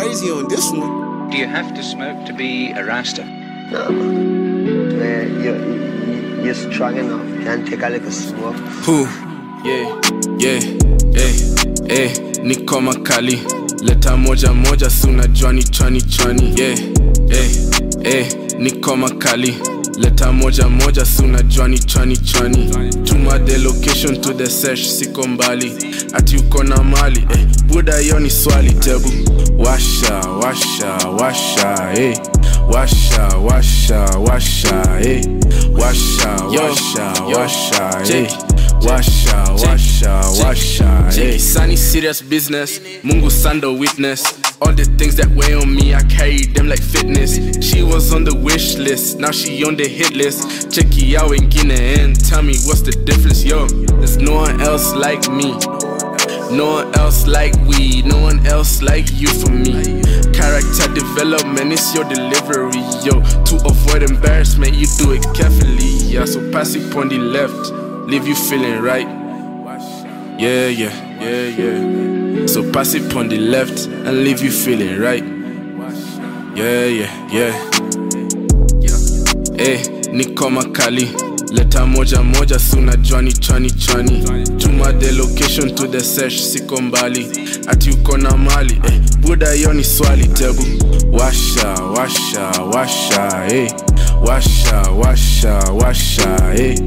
crazy on this one. Do you have to smoke to be a Rasta? Nah, man. Man, you're, you- you're strong enough. Can't take a little smoke. Who? Yeah, yeah, eh, eh, niko makali leta moja moja si unajua ni chwani chwani yeah, eh, eh, niko makali leta moja moja suna jwani ni chwani chwani tuma the location to the sesh siko mbali ati uko na mali eh, buda hiyo ni swali tebu washa washa washa eh. washa washa washa eh. washa washa washa eh. Washa washa washa hey. sunny serious business mungu sando witness all the things that weigh on me i carry them like fitness she was on the wish list now she on the hit list check it out wengine and tell me what's the difference yo there's no one else like me no one else like we, no one else like you for me. Character development is your delivery, yo. To avoid embarrassment, you do it carefully, yeah. So pass it on the left, leave you feeling right. Yeah, yeah, yeah, yeah. So pass it on the left and leave you feeling right. Yeah, yeah, yeah. Eh, niko makali leta moja moja si unajua ni chwani tuma the location to the search siko mbali ati uko na mali eh, buda hiyo ni swali tebu washa washa washa eh. Washa washa washa eh.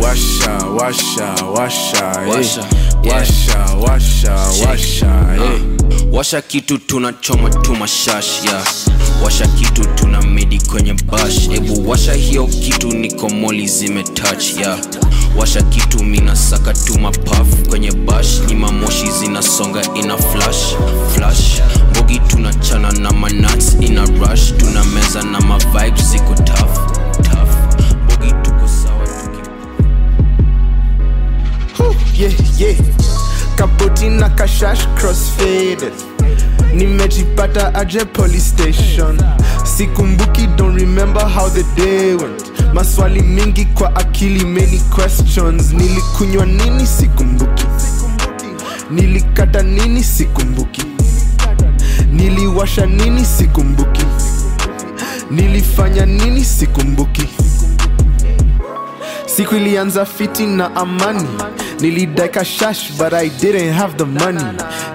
washa washa washa eh. Washa, washa washa washa eh. washa kitu tunachoma tu mashash ya washa kitu tuna medi kwenye bash ebu washa hiyo kitu niko moli zimetouch ya washa kitu mina saka tu mapaf kwenye bash. Ni mamoshi zinasonga ina flash flash. Mbogi tunachana na manats ina rush. Tuna meza na mavibes ziko taf mbogi tuko sawa tuki yeah, yeah. kapoti na kashash crossfaded nimejipata aje police station. Sikumbuki don't remember how the day went. Maswali mingi kwa akili many questions. Nilikunywa nini? Sikumbuki. Nilikata nini? Sikumbuki. Niliwasha nini? Sikumbuki. Nilifanya nini? Sikumbuki. Siku ilianza fiti na amani nilidaika shash but i didn't have the money.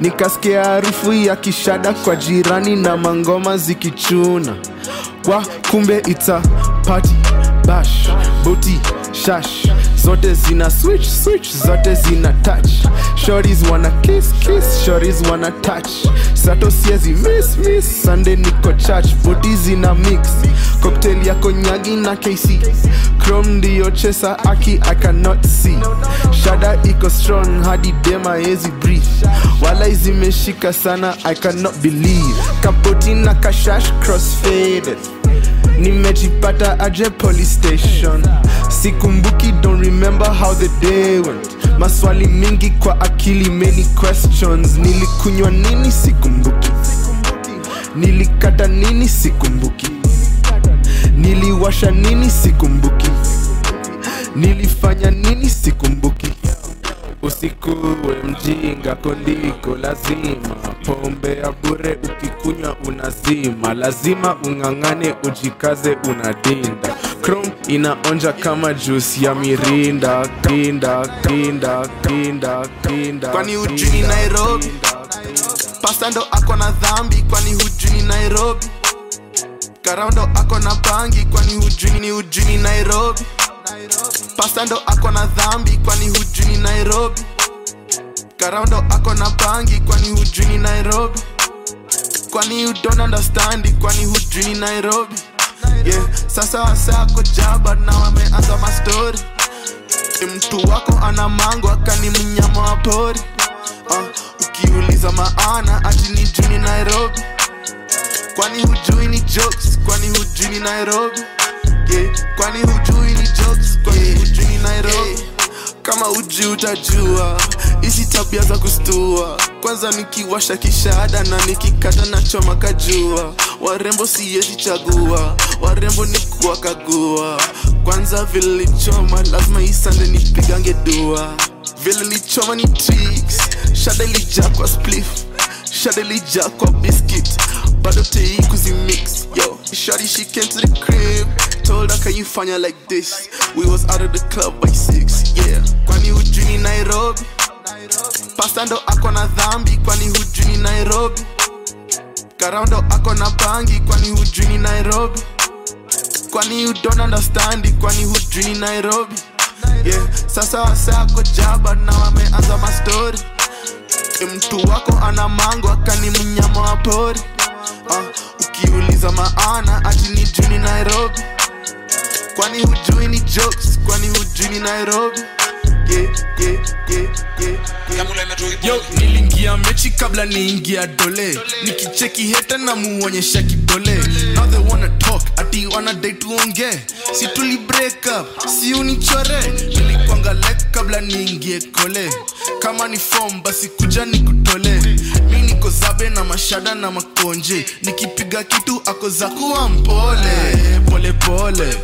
Nikasikia harufu ya kishada kwa jirani na mangoma zikichuna. Kwa kumbe ita party bash boti shash zote zina switch switch zote zina touch. Shorties wanna kiss kiss shorties wanna touch. Sato siezi miss miss sunday niko church. Boti zina mix cocktail ya konyagi na kc chrome ndiyo chesa aki i cannot see. Shada iko strong hadi dema ezi breathe. Wala zimeshika sana i cannot believe. Kapoti na kashash crossfaded nimejipata aje police station. Sikumbuki don't remember how the day went. Maswali mingi kwa akili many questions. Nilikunywa nini? Sikumbuki. Nilikata nini? Sikumbuki. Niliwasha nini? Sikumbuki. Nilifanya nini? Sikumbuki usikuwe mjinga kondiko lazima. Pombe ya bure ukikunywa unazima. Lazima ung'ang'ane ujikaze unadinda. Chrome inaonja kama jus ya mirinda. Kinda kinda kinda kinda Kwani hujui Nairobi? pasta ndo ako na dhambi. Kwani hujuni nairobi? Karaundo ako na bangi. Kwani hujuni ni hujuni nairobi pasta ndo ako na dhambi kwani hujuni nairobi? Karaundo ako na bangi kwani hujuni nairobi? Kwani you don't understand kwani hujuni nairobi? Yeah sasa wasako jaba na wameanza mastori mtu wako ana mango akani mnyama wa pori. Uh, ukiuliza maana ati ni juni nairobi? Kwani hujui ni jokes kwani hujui ni nairobi yeah. kwani hujui ni jokes? Kwani hujui ni nairobi? Kama uji utajua hizi tabia za kustua kwanza nikiwasha kishada na nikikata na choma kajua. Warembo siyezi chagua warembo ni kuwakagua. Kwanza vile lichoma lazima isande nipigange dua. Vile lichoma ni tricks shada ilija kwa spliff shada ilija kwa biscuit. Bado tei kuzimix yo. Shorty she came to the crib told her can you find her like this? We was out of the club by six, yeah. Kwani hujuni nairobi? Pasta ndo ako na dhambi kwani hujuni nairobi? Karaundo ako na bangi kwani hujuni nairobi? Kwani you don't understand kwani hujuni nairobi? Yeah sasa wasako jaba na wameanza mastori mtu wako ana mango akani mnyama wa pori. Uh, ukiuliza maana ati ni juni nairobi kwani hujui ni jokes? Kwani hujui ni nairobi? Yeah, yeah, yeah, yeah, yeah. yo niliingia mechi kabla niingia dole nikicheki heta na muonyesha kidole. Now they wanna talk ati wana dai tuonge si tuli break up si unichore. Nilikwanga lek kabla niingie kole. Kama ni fom basi kuja nikutole. Mi niko zabe na mashada na makonje. Nikipiga kitu ako za kuwa mpole. Pole pole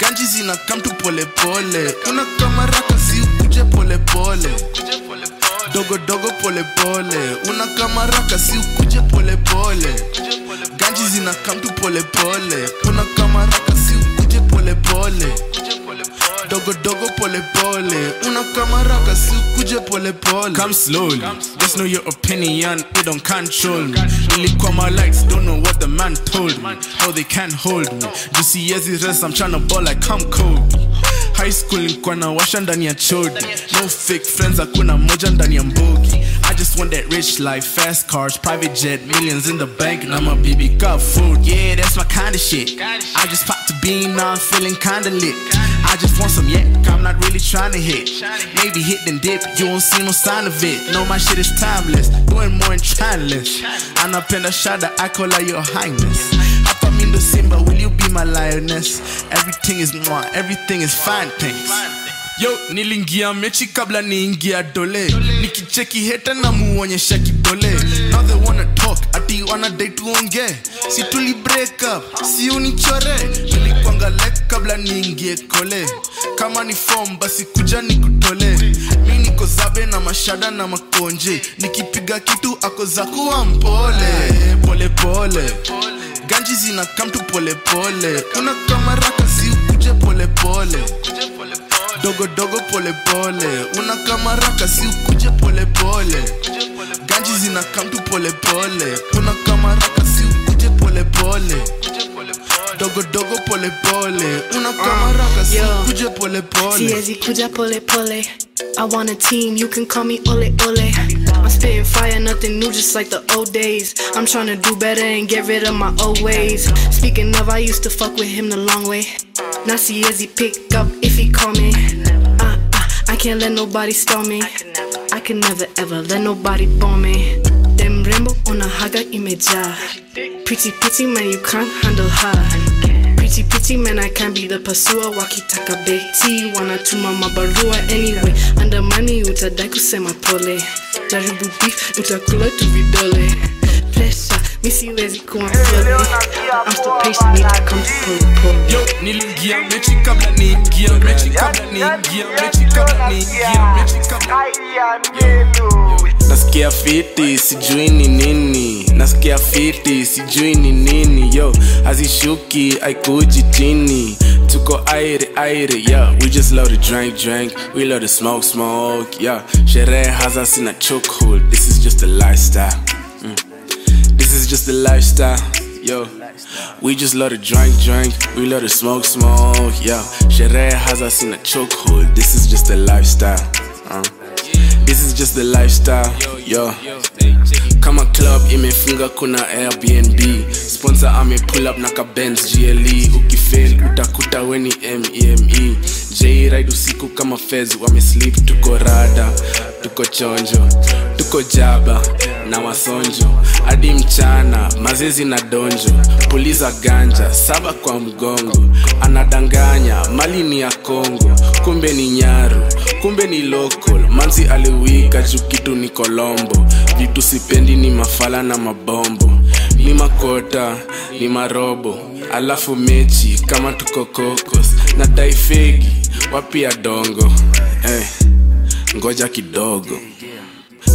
ganji zina kamtu polepole pole una kamaraka si ukuje polepole pole. Dogo dogo pole pole. Una kamaraka si ukuje pole pole. Ganji zina kamtu polepole pole una kamaraka si ukuje polepole pole dogo dogo pole pole. Una kamaraka si ukuje pole pole. Come slowly. Just know your opinion it don't control me. Nilikuwa my lights don't know what the man told me. How they can't hold me. Just see as it rest i'm trying to ball like come cold. High school nilikuwa na washa ndani ya chodi no fake friends hakuna moja ndani ya mbogi I just want that rich life, fast cars, private jet, millions in the bank, and I'm a baby got food. Yeah, that's my kind of shit. I just popped a bean, now I'm feeling kinda lit. I just want some yak, I'm not really trying to hit. Maybe hit then dip, you won't see no sign of it. No, my shit is timeless, doing more and trendless. Anapenda shada, I call her your highness. Hapa mi ndo Simba, will you be my lioness? Everything is moi, everything is fine, thanks. yo niliingia mechi kabla niingia dole nikicheki heta na muonyesha kidole now they wanna talk ati wanadai tuonge si tuli break up si unichore nilikwanga kabla niingie kama ni fom basi kuja nikutole mi niko zabe na mashada na makonje. Nikipiga kitu ako za kuwa mpole. Polepole pole. Ganji zina kamtu pole pole. Una kamaraka si ukuje polepole pole. Dogo dogo pole pole. Una kamaraka si ukuje pole pole. Ganji zina kamtu pole pole. Una kamaraka si ukuje polepole pole dogo dogo pole pole una kamaraka si yo. ukuje pole pole Siezi kuja pole pole. I want a team, you can call me Ole Ole. I'm spitting fire, nothing new, just like the old days. I'm trying to do better and get rid of my old ways. Speaking of, I used to fuck with him the long way. Now Siezi pick up if he call me. Uh, uh, I can't let nobody stall me. I can never ever let nobody bomb me. Them rainbow on a haga imejaa. Pretty pretty man, you can't handle her. Pretty pretty man, I can't be the pursuer. Wakitaka beti, wanatuma mabarua anyway. Andamani utadai kusema pole. Jaribu beef, utakula tu vidole. Pressure, mi siwezi kuwa mpole. I'm still patient, need to come to pole pole. yo niliingia mechi kabla niingia mechi kabla niingia mechi kabla niingia mechi kabla nasikia fiti sijui ni nini nasikia fiti sijui ni nini yo hazishuki aikuji chini tuko aire aire yeah we just love to drink drink we love to smoke smoke yeah sherehe haza sina chokehold this is just a lifestyle mm. This is just a lifestyle, yo. We just love to drink, drink. We love to smoke, smoke, yeah. Sherehe haza sina chokehold. This is just a lifestyle. Uh. This is just the lifestyle, yo. Kama club imefunga kuna Airbnb. Sponsor ame pull up na ka Benz GLE. Ukifail utakuta weni MEME. J ride usiku kama Fez wamesleep. Tuko rada, tuko chonjo, tuko jaba na wasonjo. Hadi mchana mazezi na donjo. Puliza ganja saba kwa mgongo. Anadanganya mali ni ya kongo. Kumbe ni nyaru kumbe ni local. Manzi aliwika juu kitu ni kolombo. Vitu sipendi ni mafala na mabombo. Ni makota ni marobo. Alafu mechi kama tuko kokos. Na daifegi wapi ya dongo? Eh, ngoja kidogo.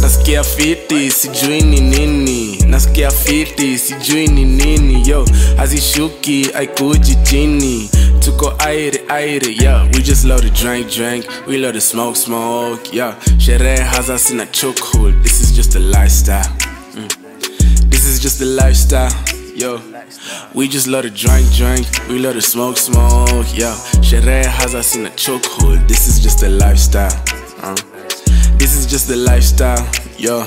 Nasikia fiti sijui ni nini. Nasikia fiti sijui ni nini. Yo hazishuki aikuji chini. Tuko aire aire yeah. We just love to drink drink. We love to smoke smoke yeah. Sherehe haza sina chokehold. This is just a lifestyle. Mm. this is just a lifestyle yo. We just love to drink drink. We love to smoke smoke yeah. Sherehe haza sina chokehold. This is just a lifestyle uh. This is just the lifestyle yo.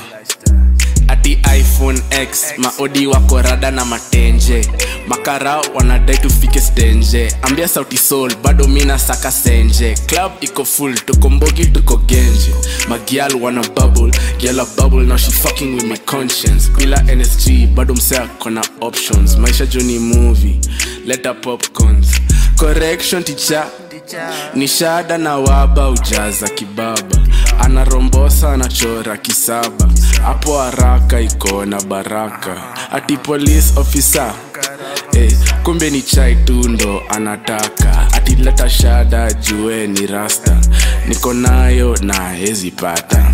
Ati iphone x maodi wako rada na matenje. Makara wanadai tufike stenje. Ambia sauti soul bado mina saka senje. Club iko full tuko mbogi tuko genje magial wana bubble gyala bubble now she fucking with my conscience. Bila nsg bado msea kona options. Maisha joni movie leta popcorns. Correction ticha ni shada na waba ujaza kibaba. Anarombosa anachora kisaba. Hapo haraka iko na baraka. Ati police officer. Eh, kumbe ni chai tu ndo anataka. Atileta shada jue ni rasta. Niko nayo na hezipata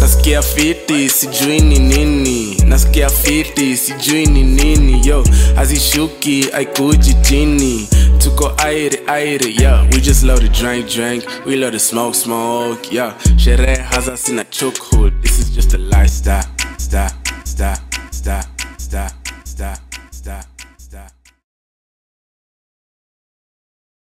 nasikia fiti sijui ni nini. Nasikia fiti sijui ni nini. Yo hazishuki aikuji chini to go I yeah. We just love to drink, drink. We love to smoke, smoke, yeah. Sherehe hazas in a chokehold. This is just a lifestyle. Stop, stop, stop, stop, stop, stop.